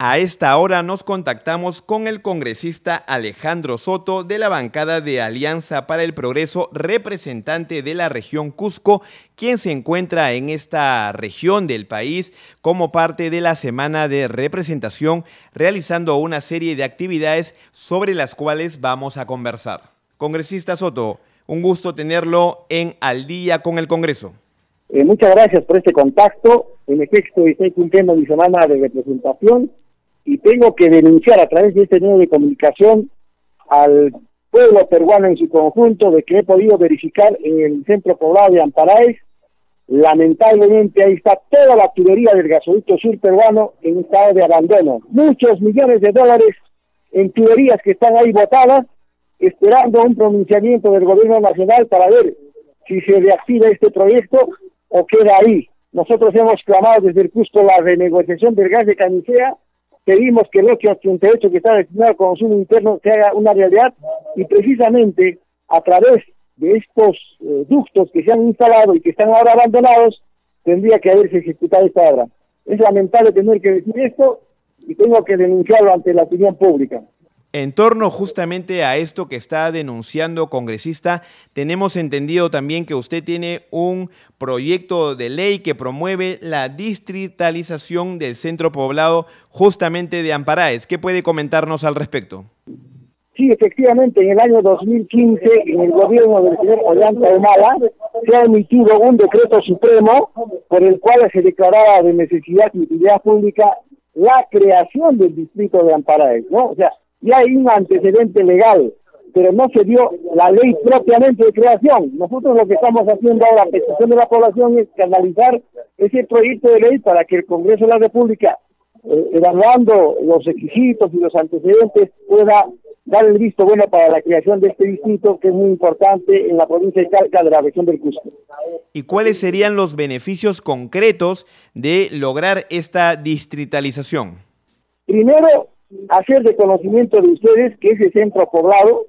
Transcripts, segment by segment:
A esta hora nos contactamos con el congresista Alejandro Soto de la bancada de Alianza para el Progreso, representante de la región Cusco, quien se encuentra en esta región del país como parte de la semana de representación, realizando una serie de actividades sobre las cuales vamos a conversar. Congresista Soto, un gusto tenerlo en Al día con el Congreso. Eh, muchas gracias por este contacto. En efecto, estoy cumpliendo mi semana de representación y tengo que denunciar a través de este medio de comunicación al pueblo peruano en su conjunto de que he podido verificar en el centro poblado de Amparaes, lamentablemente ahí está toda la tubería del gasoducto sur peruano en estado de abandono. Muchos millones de dólares en tuberías que están ahí botadas, esperando un pronunciamiento del gobierno nacional para ver si se reactiva este proyecto o queda ahí. Nosotros hemos clamado desde el Cusco la renegociación del gas de Canicea pedimos que el 888 que está destinado al consumo interno se haga una realidad y precisamente a través de estos eh, ductos que se han instalado y que están ahora abandonados, tendría que haberse ejecutado esta obra. Es lamentable tener que decir esto y tengo que denunciarlo ante la opinión pública. En torno justamente a esto que está denunciando congresista, tenemos entendido también que usted tiene un proyecto de ley que promueve la distritalización del centro poblado justamente de Amparaes. ¿Qué puede comentarnos al respecto? Sí, efectivamente, en el año 2015, en el gobierno del señor Ollanta Humala, se ha emitido un decreto supremo por el cual se declaraba de necesidad y utilidad pública la creación del distrito de Amparaes, ¿no? O sea, ya hay un antecedente legal, pero no se dio la ley propiamente de creación. Nosotros lo que estamos haciendo ahora, la petición de la población, es canalizar ese proyecto de ley para que el Congreso de la República, eh, evaluando los requisitos y los antecedentes, pueda dar el visto bueno para la creación de este distrito que es muy importante en la provincia de Calca de la región del Cusco. ¿Y cuáles serían los beneficios concretos de lograr esta distritalización? Primero, hacer de conocimiento de ustedes que ese centro poblado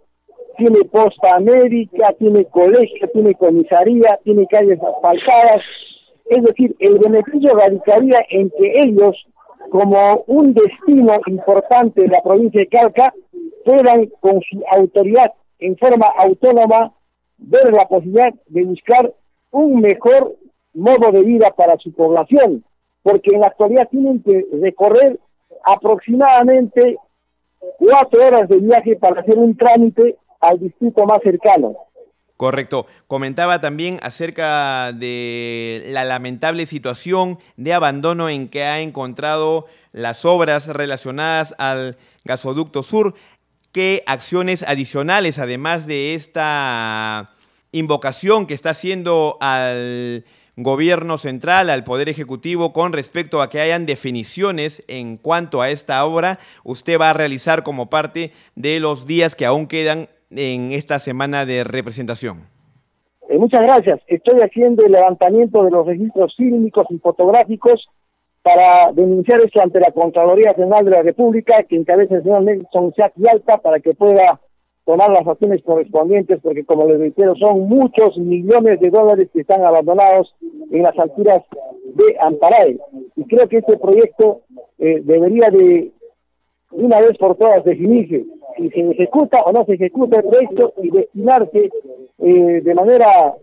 tiene posta américa, tiene colegio, tiene comisaría, tiene calles asfaltadas. Es decir, el beneficio radicaría en que ellos, como un destino importante de la provincia de Calca, puedan con su autoridad en forma autónoma ver la posibilidad de buscar un mejor modo de vida para su población, porque en la actualidad tienen que recorrer aproximadamente cuatro horas de viaje para hacer un trámite al distrito más cercano. Correcto. Comentaba también acerca de la lamentable situación de abandono en que ha encontrado las obras relacionadas al gasoducto sur. ¿Qué acciones adicionales, además de esta invocación que está haciendo al gobierno central, al Poder Ejecutivo, con respecto a que hayan definiciones en cuanto a esta obra, usted va a realizar como parte de los días que aún quedan en esta semana de representación? Eh, muchas gracias. Estoy haciendo el levantamiento de los registros fílmicos y fotográficos para denunciar esto ante la Contraloría General de la República, que encabeza el señor Nelson y Alta, para que pueda tomar las acciones correspondientes, porque como les reitero, son muchos millones de dólares que están abandonados en las alturas de Amparae. Y creo que este proyecto eh, debería de una vez por todas definirse si se ejecuta o no se ejecuta el proyecto y destinarse eh, de manera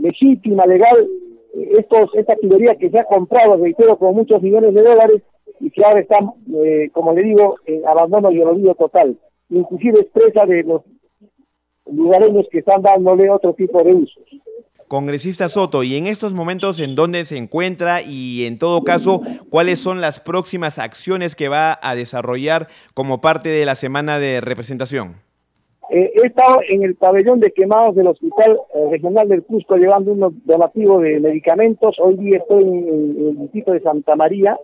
legítima, legal, estos esta tubería que se ha comprado, reitero, con muchos millones de dólares y que ahora está, eh, como le digo, en abandono y olvido total inclusive expresa de los lugareños que están dándole otro tipo de usos. Congresista Soto, y en estos momentos, ¿en dónde se encuentra y en todo caso, cuáles son las próximas acciones que va a desarrollar como parte de la semana de representación? Eh, he estado en el pabellón de quemados del Hospital eh, Regional del Cusco llevando un donativo de medicamentos. Hoy día estoy en, en el distrito de Santa María,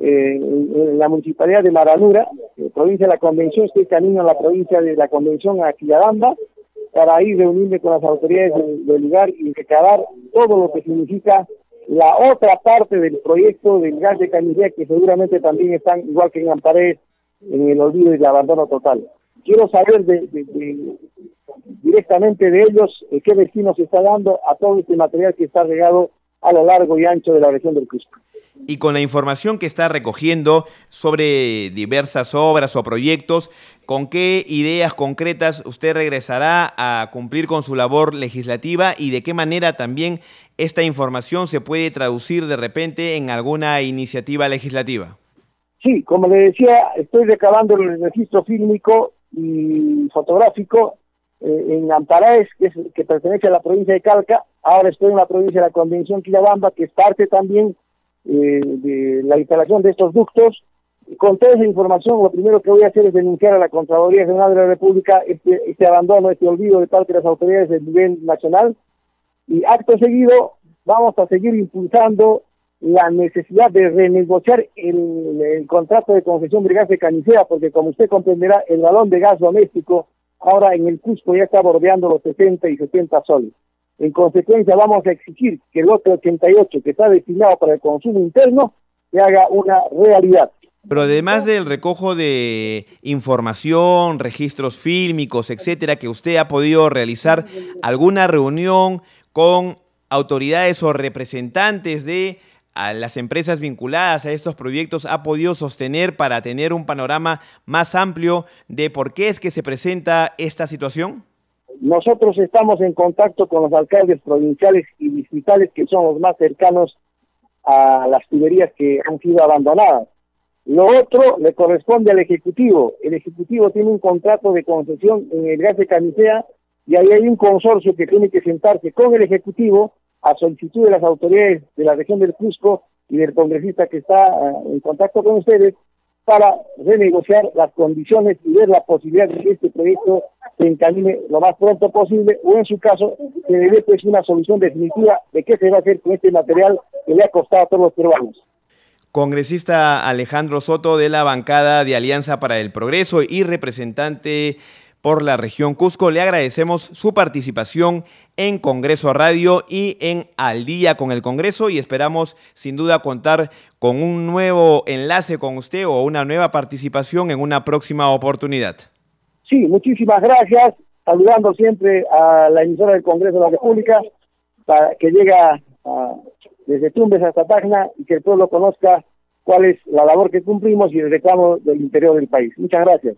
eh, en la municipalidad de Maranura, eh, provincia de la Convención, estoy camino a la provincia de la Convención a Quilladamba, para ir reunirme con las autoridades del, lugar y recabar todo lo que significa la otra parte del proyecto del gas de Canillea, que seguramente también están, igual que en Amparé, en el olvido y el abandono total. Quiero saber de, directamente de ellos eh, qué destino se está dando a todo este material que está regado a lo largo y ancho de la región del Cusco. Y con la información que está recogiendo sobre diversas obras o proyectos, ¿con qué ideas concretas usted regresará a cumplir con su labor legislativa y de qué manera también esta información se puede traducir de repente en alguna iniciativa legislativa? Sí, como le decía, estoy recabando el registro fílmico y fotográfico eh, en Amparaes, que, es, que pertenece a la provincia de Calca. Ahora estoy en la provincia de la Convención Quillabamba, que es parte también eh, de la instalación de estos ductos. Con toda esa información, lo primero que voy a hacer es denunciar a la Contraloría General de la República este, este abandono, este olvido de parte de las autoridades del nivel nacional. Y acto seguido, vamos a seguir impulsando la necesidad de renegociar el, contrato de concesión de gas de canicea, porque como usted comprenderá, el balón de gas doméstico ahora en el Cusco ya está bordeando los 60 y 70 soles. En consecuencia, vamos a exigir que el lote 88, que está destinado para el consumo interno, se haga una realidad. Pero además del recojo de información, registros fílmicos, etcétera, que usted ha podido realizar alguna reunión con autoridades o representantes de a las empresas vinculadas a estos proyectos ha podido sostener para tener un panorama más amplio de por qué es que se presenta esta situación? Nosotros estamos en contacto con los alcaldes provinciales y distritales que son los más cercanos a las tuberías que han sido abandonadas. Lo otro le corresponde al Ejecutivo. El Ejecutivo tiene un contrato de concesión en el gas de camisea y ahí hay un consorcio que tiene que sentarse con el Ejecutivo a solicitud de las autoridades de la región del Cusco y del congresista que está ah, en contacto con ustedes para renegociar las condiciones y ver la posibilidad de que este proyecto se encamine lo más pronto posible o en su caso se dé pues una solución definitiva de qué se va a hacer con este material que le ha costado a todos los peruanos. Congresista Alejandro Soto de la bancada de Alianza para el Progreso y representante por la región Cusco. Le agradecemos su participación en Congreso Radio y en Al día con el Congreso y esperamos sin duda contar con un nuevo enlace con usted o una nueva participación en una próxima oportunidad. Sí, muchísimas gracias. Saludando siempre a la emisora del Congreso de la República para que llega desde Tumbes hasta Tacna y que el pueblo conozca cuál es la labor que cumplimos y el reclamo del interior del país. Muchas gracias.